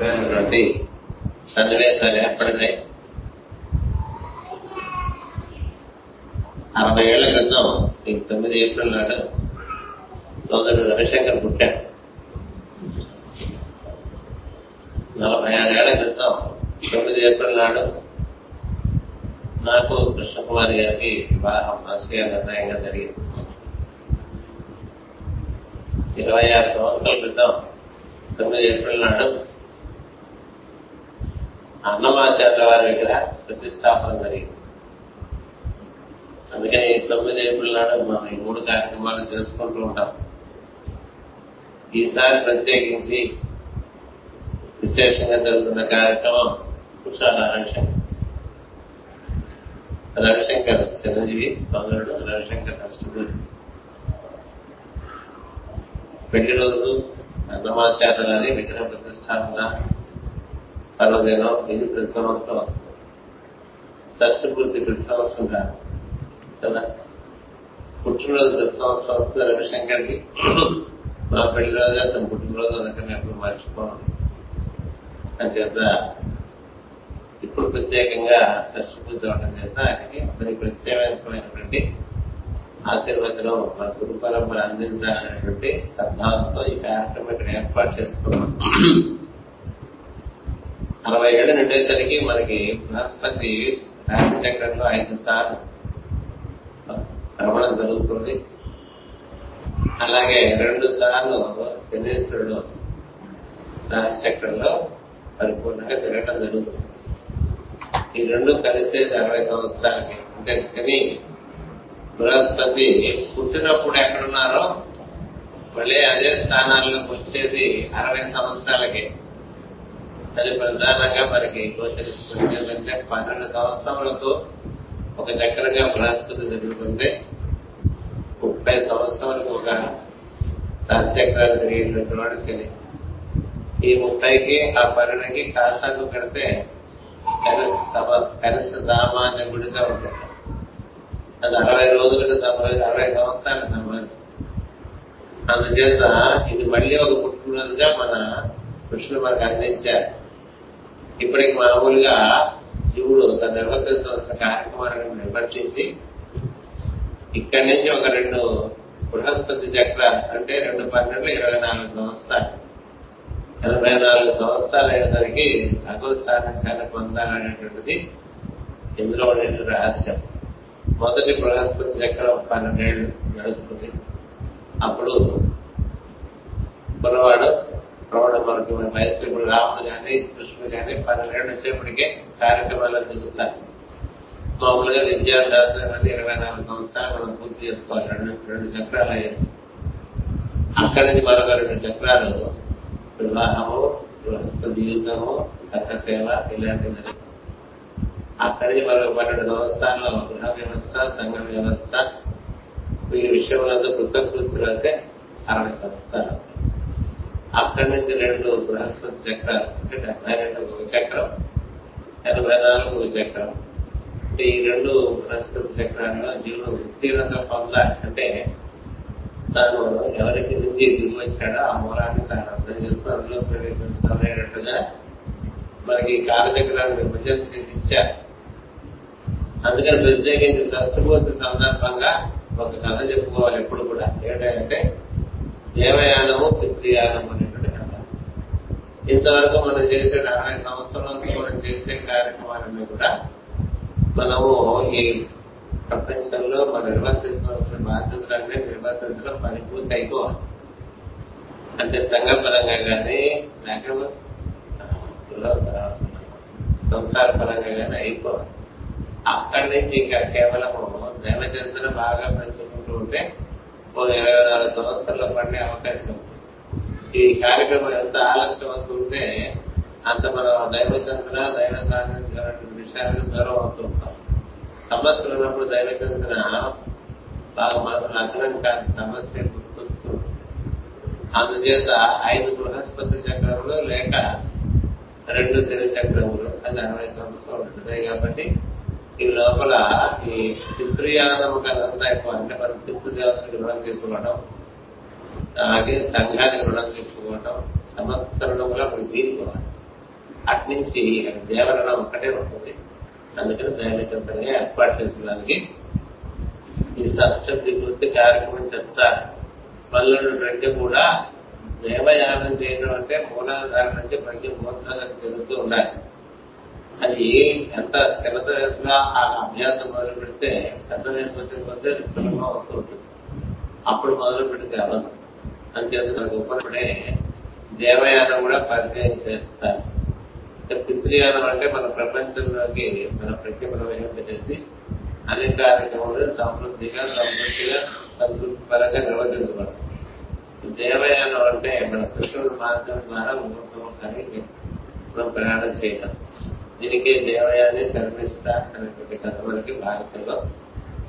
చెప్పినటువంటి సన్నివేశాలు ఏర్పడతాయి అరవై ఏళ్ళ క్రితం ఈ తొమ్మిది ఏప్రిల్ నాడు సోదరుడు రవిశంకర్ పుట్టాడు. నలభై ఆరేళ్ళ క్రితం తొమ్మిది ఏప్రిల్ నాడు నాకు కృష్ణకుమారి గారికి వివాహం ఆశయ నిర్ణయంగా జరిగింది. ఇరవై ఆరు సంవత్సరాల క్రితం తొమ్మిది ఏప్రిల్ నాడు అన్నమాచార్య వారి దగ్గర ప్రతిష్టాపన జరిగింది. అందుకని తొమ్మిది ఏప్రిల్ నాడు మనం ఈ మూడు కార్యక్రమాలు చేసుకుంటూ ఉంటాం. ఈసారి ప్రత్యేకించి విశేషంగా జరుగుతున్న కార్యక్రమం కుషాల రవిశంకర్ రవిశంకర్ చిరంజీవి సోదరుడు రవిశంకర్ అష్టపతి పెళ్ళి రోజు అన్నమాచార్య గారి విగ్రహ ప్రతిష్టాపన పర్వదినం ఇది ప్రతి సంవత్సరం వస్తుంది? షష్ఠ పూర్తి ప్రతి సంవత్సరం కాదు కదా? పుట్టినరోజు ప్రతి సంవత్సరం వస్తుంది రవిశంకర్కి. మా పెళ్ళి రోజు అతను పుట్టినరోజు అందుకని ఎప్పుడు మర్చిపోను. అని చేత ఇప్పుడు ప్రత్యేకంగా షష్ఠ పూర్తి అవడం చేత ఆయనకి అతనికి ప్రత్యేకమైనటువంటి ఆశీర్వచనం మన గురు పరంపర అందించాలనేటువంటి సద్భావంతో ఈ కార్యక్రమం ఇక్కడ ఏర్పాటు చేసుకున్నాం. అరవై ఏళ్ళు నిండేసరికి మనకి బృహస్పతి రాశి చక్రంలో ఐదు సార్లు భ్రమణం జరుగుతుంది. అలాగే రెండు సార్లు శనేశ్వరుడు రాశి చక్రంలో పరిపూర్ణంగా తిరగటం జరుగుతుంది. ఈ రెండు కలిసేది అరవై సంవత్సరాలకి అంటే శని బృహస్పతి పుట్టినప్పుడు ఎక్కడున్నారో మళ్ళీ అదే స్థానాల్లోకి వచ్చేది అరవై సంవత్సరాలకి. అది ప్రధానంగా మనకి గోచరిస్తుంది ఏంటంటే పన్నెండు సంవత్సరములకు ఒక చక్రంగా బృహస్పతి జరుగుతుంది ముప్పై సంవత్సరాలకు ఒక రాశిచక్రాలు తిరిగినటువంటి శని. ఈ ముప్పైకి ఆ పన్నెండుకి కాసాకు కడితే కనిష్ట సామాన్య గుడిగా ఉంటుంది. అది అరవై రోజులకు సంభవించి అరవై సంవత్సరాలకు సంభవిస్తుంది. అందుచేత ఇది మళ్ళీ ఒక పుట్టినరోజుగా మన కృష్ణుడు మనకు అందించారు. ఇప్పటికి మామూలుగా జీవుడు తను నిర్వర్తించవలసిన కార్యక్రమాలను నిర్వర్తించి ఇక్కడి నుంచి ఒక రెండు బృహస్పతి చక్ర అంటే రెండు పన్నెండు ఇరవై నాలుగు సంవత్సరాలు. ఎనభై నాలుగు సంవత్సరాలు అయ్యేసరికి భగవత్ సాధించాలని పొందాలనేటువంటిది ఇందులో ఉండే రహస్యం. మొదటి బృహస్పతి చక్రం పన్నెండేళ్ళు నడుస్తుంది. అప్పుడు పిల్లవాడు ప్రౌఢ మనకి మన ఇప్పుడు రాముడు కానీ కృష్ణుడు కానీ పన్నెండేళ్ళు వచ్చేప్పటికే కార్యక్రమాలు దిగుతారు మామూలుగా విద్యాభ్యాసం అంటే ఇరవై నాలుగు సంవత్సరాలు మనం పూర్తి చేసుకోవాలి. రెండు రెండు చక్రాలు వేసి అక్కడి నుంచి మరొక రెండు చక్రాలు. వివాహము గృహస్థ జీవితము సక్క సేవ ఇలాంటివి. అక్కడి నుంచి మరొక పన్నెండు సంవత్సరాల్లో గృహ వ్యవస్థ సంఘ వ్యవస్థ ఈ విషయంలో కృతకృతులు అయితే అరవై సంవత్సరాలు. అక్కడి నుంచి రెండు బృహస్పతి చక్రాలు అంటే డెబ్బై రెండు ఒక చక్రం ఎనభై నాలుగు ఒక చక్రం. అంటే ఈ రెండు బృహస్పతి చక్రాల్లో జీవుడు ఉత్తీర్ణత పొందాలి అంటే తాను ఎవరికి నుంచి దిగి వచ్చాడో ఆ మూలాన్ని తాను అర్థం చేసుకుని అందులో ప్రవేశించడం అనేటట్టుగా మనకి కాలచక్రాన్ని విభజన చేసి ఇచ్చారు. అందుకని ప్రత్యేకించి షష్ఠమూర్తి సందర్భంగా ఒక కథ చెప్పుకోవాలి ఎప్పుడు కూడా. ఏంటంటే దేవయానము పితృయానము ఇంతవరకు మనం చేసే అరవై సంవత్సరాలతో మనం చేసే కార్యక్రమాలన్నీ కూడా మనము ఈ ప్రపంచంలో మనం నిర్వర్తించవలసిన బాధ్యతలన్నీ నిర్వర్తించడం పరిపూర్తి అయిపోవాలి అంటే సంఘపరంగా కానీ లేకపోతే సంసార పరంగా కానీ అయిపోవాలి అక్కడి నుంచి ఇంకా కేవలము దైవచింతన బాగా పెంచుకుంటూ ఉంటే ఓ ఇరవై నాలుగు సంవత్సరాల్లో పడే అవకాశం ఉంది. ఈ కార్యక్రమం ఎంత ఆలస్యం అవుతుంటే అంత మనం దైవ చంద్ర దైవ సాధించినటువంటి విషయానికి దూరం అవుతూ ఉంటాం. సమస్యలు ఉన్నప్పుడు దైవ చంద్ర బాగా మనసులో అర్థం కాని సమస్య గుర్తొస్తుంది అందుచేత ఐదు బృహస్పతి చక్రములు లేక రెండు శని చక్రములు అది అరవై సంవత్సరాలు ఉంటుంది కాబట్టి ఈ లోపల ఈ పితృయాదము కదంతా ఎక్కువ. అంటే మనం పితృదేవతలకు రుణం తీసుకోవడం అలాగే సంఘానికి రుణం తీసుకోవటం సమస్త రుణములు అప్పుడు తీరుకోవాలి అట్నుంచి దేవరణం ఒక్కటే ఉంటుంది. అందుకని దైవ ఏర్పాటు చేసేదానికి ఈ సప్తమి వృత్తి కార్యక్రమం చెప్తా మల్లడు రెండు కూడా దేవయాగం చేయడం అంటే మూలాధార నుంచి ప్రతి మూలాధారం జరుగుతూ ఉండాలి. అది ఎంత చిన్నత వయసులో ఆ అభ్యాసం మొదలు పెడితే పెద్ద వయసు వచ్చిన కొద్దీ సులభం అవుతూ ఉంటుంది. అప్పుడు మొదలు పెడితే అవసరం అంచేత గొప్పప్పుడే దేవయానం కూడా పరిచయం చేస్తారు. పితృయానం అంటే మన ప్రపంచంలోకి మన ప్రతిభను వేయింపజేసి అనేక కార్యక్రమాలు సమృద్ధిగా సమృద్ధిగా సంతృప్తి పరంగా దేవయానం అంటే మన శిష్యుల మార్గం ద్వారా ముహూర్తం మనం ప్రయాణం చేయడం దీనికి దేవయాన్ని శర్మిస్తా అనేటువంటి కథ మనకి భారతంలో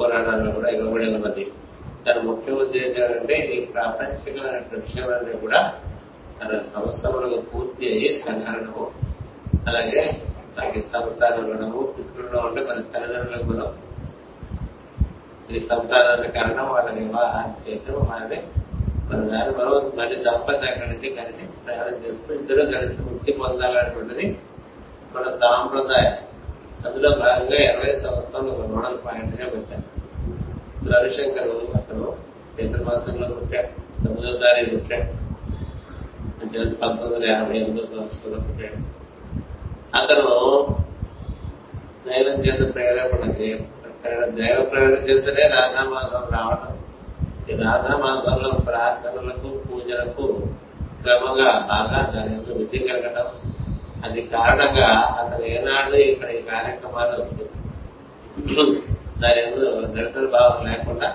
పురాణాల్లో కూడా ఇవ్వబడి ఉన్నది. దాని ముఖ్య ఉద్దేశం ఏంటంటే ఈ ప్రాపంచికమైనటువంటి విషయాలన్నీ కూడా తన సంస్థలకు పూర్తి అయ్యి సంహరణము అలాగే మనకి సంసార రుణము పితృలో ఉంటే మన తల్లిదండ్రుల గుణం ఈ సంతానాన్ని కరణం వాళ్ళ వివాహం చేయటం వాళ్ళని మన దాని మనం మళ్ళీ దంపతి అక్కడి నుంచి కలిసి ప్రయాణం చేస్తూ ఇద్దరు కలిసి ముక్తి పొందాలనేటువంటిది మన సాంప్రదాయం. అందులో భాగంగా ఇరవై సంవత్సరాలు ఒక నోడల్ పాయింట్గా పెట్టారు. రవిశంకర్ చైత్ర మాసంలో పుట్టాడు. తొమ్మిదో తారీఖు పుట్టాడు. పంతొమ్మిది వందల యాభై ఎనిమిదో సంవత్సరంలో పుట్టాడు. అతను దైవం చేత ప్రేరేపణ దైవ ప్రేరణ చేతనే రాధామాసం రావడం ఈ రాధామాసంలో ప్రార్థనలకు పూజలకు క్రమంగా బాగా దాని యొక్క విధి కలగడం అది కారణంగా అతను ఏనాడు ఇక్కడ ఈ కార్యక్రమాలు దాని దర్శన భావం లేకుండా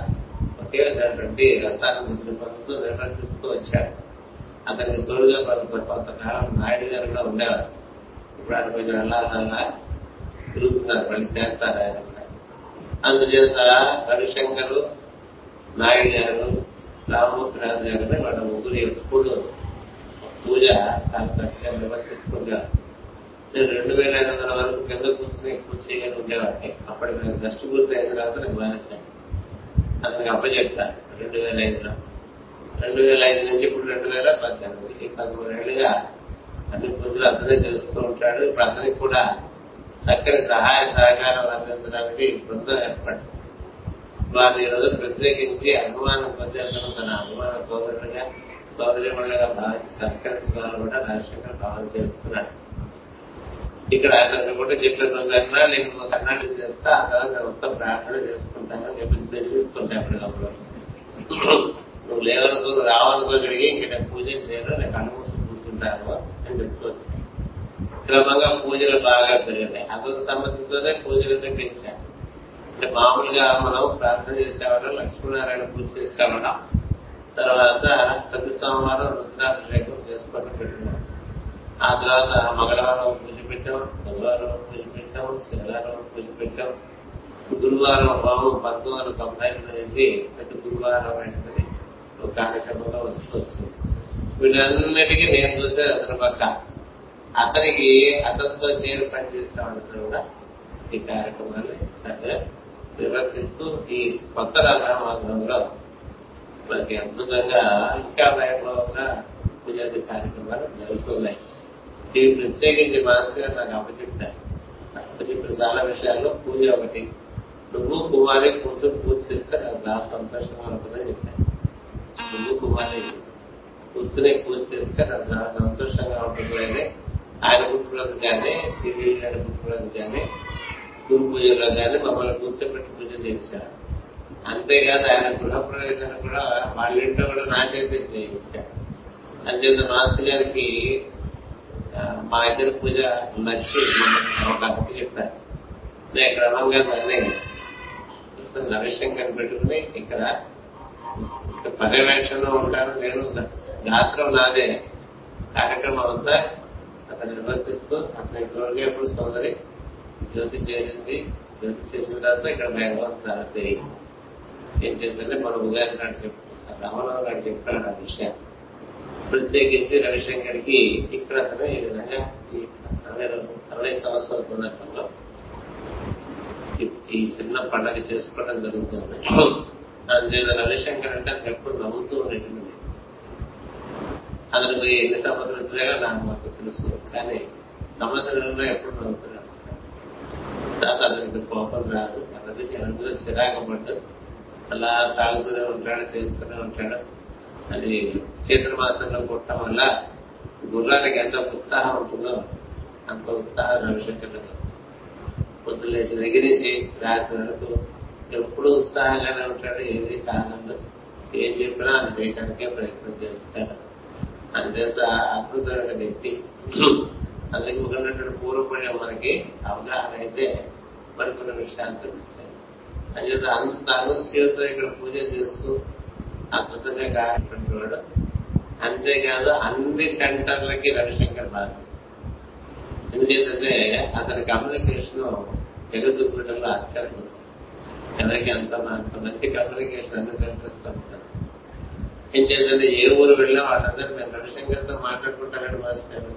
ఒకే విధమైనటువంటి రసానుభూతిని పొందుతూ నిర్వర్తిస్తూ వచ్చాడు అతనికి తోడుగా కొంత కొంతకాలం నాయుడు గారు కూడా ఉండేవారు. ఇప్పుడు ఆయన కొంచెం వెళ్ళాలన్నా తిరుగుతున్నారు. మళ్ళీ చేస్తారు ఆయన అందుచేత రవిశంకరు నాయుడు గారు రామమూర్తిరాజు గారు వాళ్ళ ముగ్గురు ఎప్పుడు పూజ చాలా చక్కగా నిర్వర్తిస్తుండేవారు. నేను రెండు వేల ఐదు వందల వరకు కింద కూర్చుని పూజ చేయని ఉండేవాడిని. అప్పటికి నాకు షష్టి పూర్తి అయిన తర్వాత నేను మానేశాను అతనికి అప్పచెప్తాను. రెండు వేల ఐదులో. రెండు వేల ఐదు నుంచి ఇప్పుడు రెండు వేల పద్దెనిమిది. ఈ పదమూడేళ్ళుగా అన్ని పూజలు అతనే చేస్తూ ఉంటాడు. ఇప్పుడు అతనికి కూడా చక్కని సహాయ సహకారం అందించడానికి బృందం ఏర్పడింది. వారిని ఈరోజు ప్రత్యేకించి అభిమానం పొందేందుకు తన అభిమాన సోదరుడిగా సోదరిమణులుగా భావించి సత్కరించడానికి కూడా రాజశేఖర్ భావన చేస్తున్నాడు. ఇక్కడ ఆయన కూడా చెప్పిన కన్నా నేను సన్నాటి చేస్తా ఆ తర్వాత మొత్తం ప్రార్థన చేసుకుంటాను చెప్పి బెదిరిస్తుంటా ఎప్పటికప్పుడు నువ్వు లేవనుకో రావనుకో ఇక్కడికి ఇంక నేను పూజ చేయను నేను కళ్ళు కూర్చుంటాను అని చెప్పుకోవచ్చు క్రమంగా పూజలు బాగా పెరిగినాయి. అందుకు సంబంధంతోనే పూజలనే పెంచాను అంటే మామూలుగా మనం ప్రార్థన చేసేవాళ్ళం లక్ష్మీనారాయణ పూజ చేసుకోవడం తర్వాత ప్రతి సోమవారం రుద్రాభిషేకం చేసుకోవడం పెట్టినాం ఆ తర్వాత మంగళవారం పూజ పెట్టాం బుధవారం పూజ పెట్టాం శనివారం పూజ పెట్టాం గురువారం బాబు పంతొమ్మిది వందల తొంభై నుంచి ప్రతి గురువారం వెంటనే ఒక కార్యక్రమంలో వస్తూ వచ్చింది వీటన్నిటికీ నేను చూసే అతని పక్క అతనికి అతనితో చేరి పనిచేసిన వాళ్ళతో కూడా ఈ కార్యక్రమాన్ని చక్కగా నిర్వర్తిస్తూ ఈ కొత్త రాధామాధంలో మనకి అద్భుతంగా ఇంకా వైభవంగా పూజాది కార్యక్రమాలు జరుగుతున్నాయి. ఇవి ప్రత్యేకించి మాస్టర్ గారు నాకు అప్పచెప్పారు. అప్పచెప్పిన చాలా విషయాల్లో పూజ ఒకటి. నువ్వు కుమారి కూర్చొని పూజ చేస్తే నాకు చాలా సంతోషంగా ఉంటుందని చెప్పాను నువ్వు కుమారి కూర్చుని పూజ చేస్తే నాకు చాలా సంతోషంగా ఉంటుంది అని ఆయన పుట్టినరోజు కానీ సివి గారి పుట్టినరోజు కానీ గురు పూజలో కానీ మమ్మల్ని కూర్చోబెట్టి పూజ చేయించారు. అంతేకాదు ఆయన గృహప్రవేశాన్ని కూడా వాళ్ళ ఇంట్లో కూడా నా చేతి చేయించారు. అంచేత మాస్టర్ గారికి మా ఇద్దరు పూజ నచ్చి ఒక అప్పు చెప్పారు నేను క్రమంగా దాన్ని రవిశంకర్ పెట్టుకుని ఇక్కడ పర్యవేక్షణలో ఉంటాను నేను గాత్రం నాదే కార్యక్రమం అంతా అతను నిర్వర్తిస్తూ అతని తోడుగా ఎప్పుడు సోదరి జ్యోతి చేరింది. జ్యోతి చేరిన తర్వాత ఇక్కడ మేఘం చాలా పెరిగి. ఏం చెప్పిందంటే మన ఉదయం నాడు చెప్పారు. రామరావు గారు చెప్పాడు ఆ విషయం ప్రత్యేకించి రవిశంకర్కి ఇక్కడ అతను ఈ విధంగా ఈ అరవై అరవై సంవత్సరాల సందర్భంలో ఈ చిన్న పండగ చేసుకోవడం జరుగుతుంది. అందుచేత రవిశంకర్ అంటే అతను ఎప్పుడు నవ్వుతూ ఉండేటువంటి అతనికి ఎన్ని సంవత్సరాలు వచ్చినాయో నాకు మాకు తెలుసు. కానీ సంవత్సరంలో ఎప్పుడు నవ్వుతున్నాడు. తర్వాత అతనికి కోపం రాదు. అతనికి అనుభవ చిరాకు పడ్డు. అలా సాగుతూనే ఉంటాడు చేస్తూనే ఉంటాడు. అది చైత్ర మాసంలో పుట్టడం వల్ల గుర్రానికి ఎంత ఉత్సాహం ఉంటుందో అంత ఉత్సాహం రవిశంకర్లో పొద్దు లేచి దగ్గర నుంచి రాత్రి వరకు ఎప్పుడు ఉత్సాహంగానే ఉంటాడు ఏది కాదంలో ఏం చెప్పినా అది చేయడానికే ప్రయత్నం చేస్తాడు. అంతేత అద్భుతమైన వ్యక్తి. అందుకు ఉన్నటువంటి పూర్వపుణ్యం మనకి అవగాహన అయితే మరికొన్ని విషయాలు తెలుస్తాయి. అంచేత అంత అనుస్యూతో ఇక్కడ పూజ చేస్తూ అద్భుతంగా కానటువంటి అంతేకాదు అన్ని సెంటర్లకి రవిశంకర్ బాధ్యత ఎందుచేతంటే అతని కమ్యూనికేషన్ జగద్గురులో అత్యంతం ఎవరికి అంత అంత మంచి కమ్యూనికేషన్ అన్ని సెంటర్స్తో ఏం చేద్దంటే ఏ ఊరు వెళ్ళినా వాళ్ళందరూ మేము రవిశంకర్తో మాట్లాడుకుంటారని మాస్టర్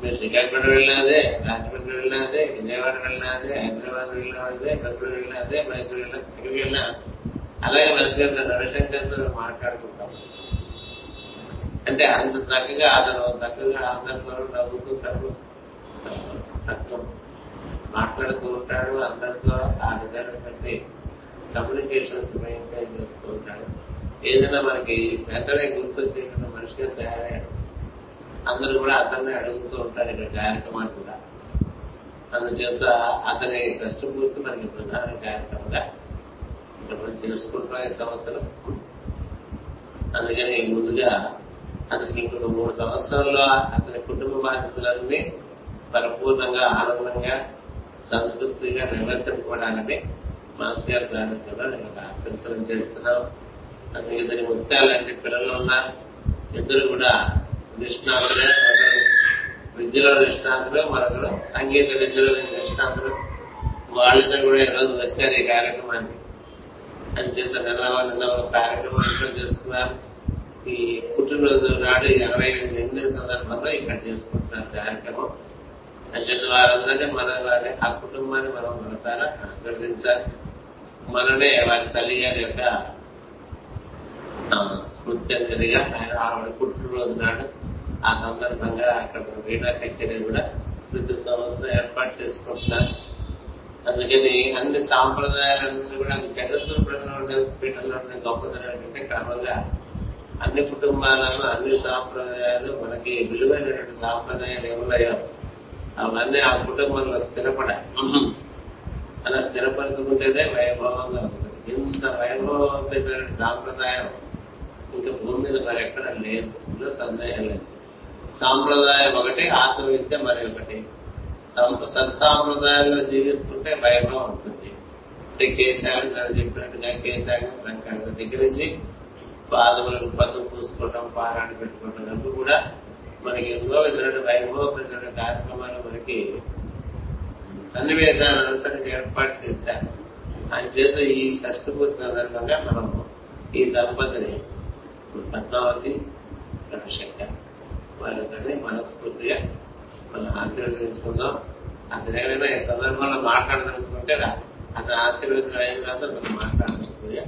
మీరు శ్రీకాకుళం వెళ్ళినదే రాజమండ్రి వెళ్ళినదే విజయవాడ వెళ్ళినాదే హైదరాబాద్ వెళ్ళినదే బెంగళూరు వెళ్ళినాదే మైసూరు వెళ్ళినా ఎక్కడికి వెళ్ళినా అలాగే మనసుగారితో రవిశంకర్ మాట్లాడుకుంటాం. అంటే అంత చక్కగా అతను చక్కగా అందరితో నవ్వుతూ తను మాట్లాడుతూ ఉంటాడు అందరితో ఆ విధమైనటువంటి కమ్యూనికేషన్స్ మెయింటైన్ చేస్తూ ఉంటాడు. ఏదైనా మనకి వెంటనే గుర్తొచ్చేటువంటి మనిషిగా తయారయ్యాడు. అందరూ కూడా అతన్ని అడుగుతూ ఉంటారు ఇక్కడ కార్యక్రమాలు కూడా. అందుచేత అతని షష్ఠ గుర్తు మనకి ప్రధాన కార్యక్రమంగా ఎవరు మనం చేసుకుంటాం ఈ సంవత్సరం? అందుకని ముందుగా అతనికి ఇంకొక మూడు సంవత్సరాల్లో అతని కుటుంబ బాధ్యతలన్నీ పరిపూర్ణంగా ఆనందంగా సంతృప్తిగా నిర్వర్తించుకోవడాలని మాస్టర్ గారి సారథ్యంలో నేను ఒక ఆశంసనం చేస్తున్నాం అందుకే ఇద్దరి ముత్యాలంటే పిల్లలు ఉన్నా ఇద్దరు కూడా నిష్ణాతులే విద్యలో నిష్ణాతులు మరొకరు సంగీత విద్యలో నిష్ణాతులు. వాళ్ళిద్దరు కూడా ఈరోజు వచ్చారు ఈ కార్యక్రమానికి. అని చేత నిన్న నిన్న ఒక కార్యక్రమం ఏర్పాటు చేసుకున్నారు. ఈ పుట్టినరోజు నాడు ఇరవై ఎనిమిది సందర్భంలో ఇక్కడ చేసుకుంటున్నారు కార్యక్రమం అంచేత వారందరినీ మన వారి ఆ కుటుంబాన్ని మనం మనసారా ఆశీర్వదించాలి. మననే వారి తల్లి గారి యొక్క స్మృత్యంజలిగా ఆయన ఆవిడ పుట్టినరోజు నాడు ఆ సందర్భంగా అక్కడ వీణా కచేరీ కూడా ప్రతి సంవత్సరం ఏర్పాటు చేసుకుంటున్నారు. అందుకని అన్ని సాంప్రదాయాలన్నీ కూడా జగత్తుపరంగా ఉండే పీఠంలో ఉండే గొప్పతనం ఏంటంటే క్రమంగా అన్ని కుటుంబాలలో అన్ని సాంప్రదాయాలు మనకి విలువైనటువంటి సాంప్రదాయాలు ఏమున్నాయో అవన్నీ ఆ కుటుంబంలో స్థిరపడాలి. అలా స్థిరపరచుకుంటేనే వైభవంగా ఉంటుంది. ఇంత వైభవమైన సాంప్రదాయం ఇంకా భూమి మీద మరి ఎక్కడ లేదు. సందేహం లేదు. సాంప్రదాయం ఒకటి ఆత్మవిద్య మరి ఒకటి. సత్సాంప్రదాయాల్లో జీవిస్తుంటే భయంగా ఉంటుంది. అంటే కేశాలు నేను చెప్పినట్టుగా కేశాలు రంగాల దగ్గర నుంచి పాదములను పసుపు పూసుకోవటం పారాన్ని పెట్టుకోవటం అవి కూడా మనకి ఎన్నో విధమైన వైభవమైన కార్యక్రమాలు మనకి సన్నివేశాలు అనుసరించి ఏర్పాటు చేశారు. చేత ఈ షష్ఠపూర్తి సందర్భంగా మనం ఈ దంపతిని పద్మావతి రవిశంకర్ వారిని మనస్ఫూర్తిగా మనం ఆశీర్వదించుకుందాం. అతను ఈ సందర్భంలో మాట్లాడదలుచుకుంటే అతను ఆశీర్వదించడం అయిన తర్వాత మనం మాట్లాడదలుచుకుంటే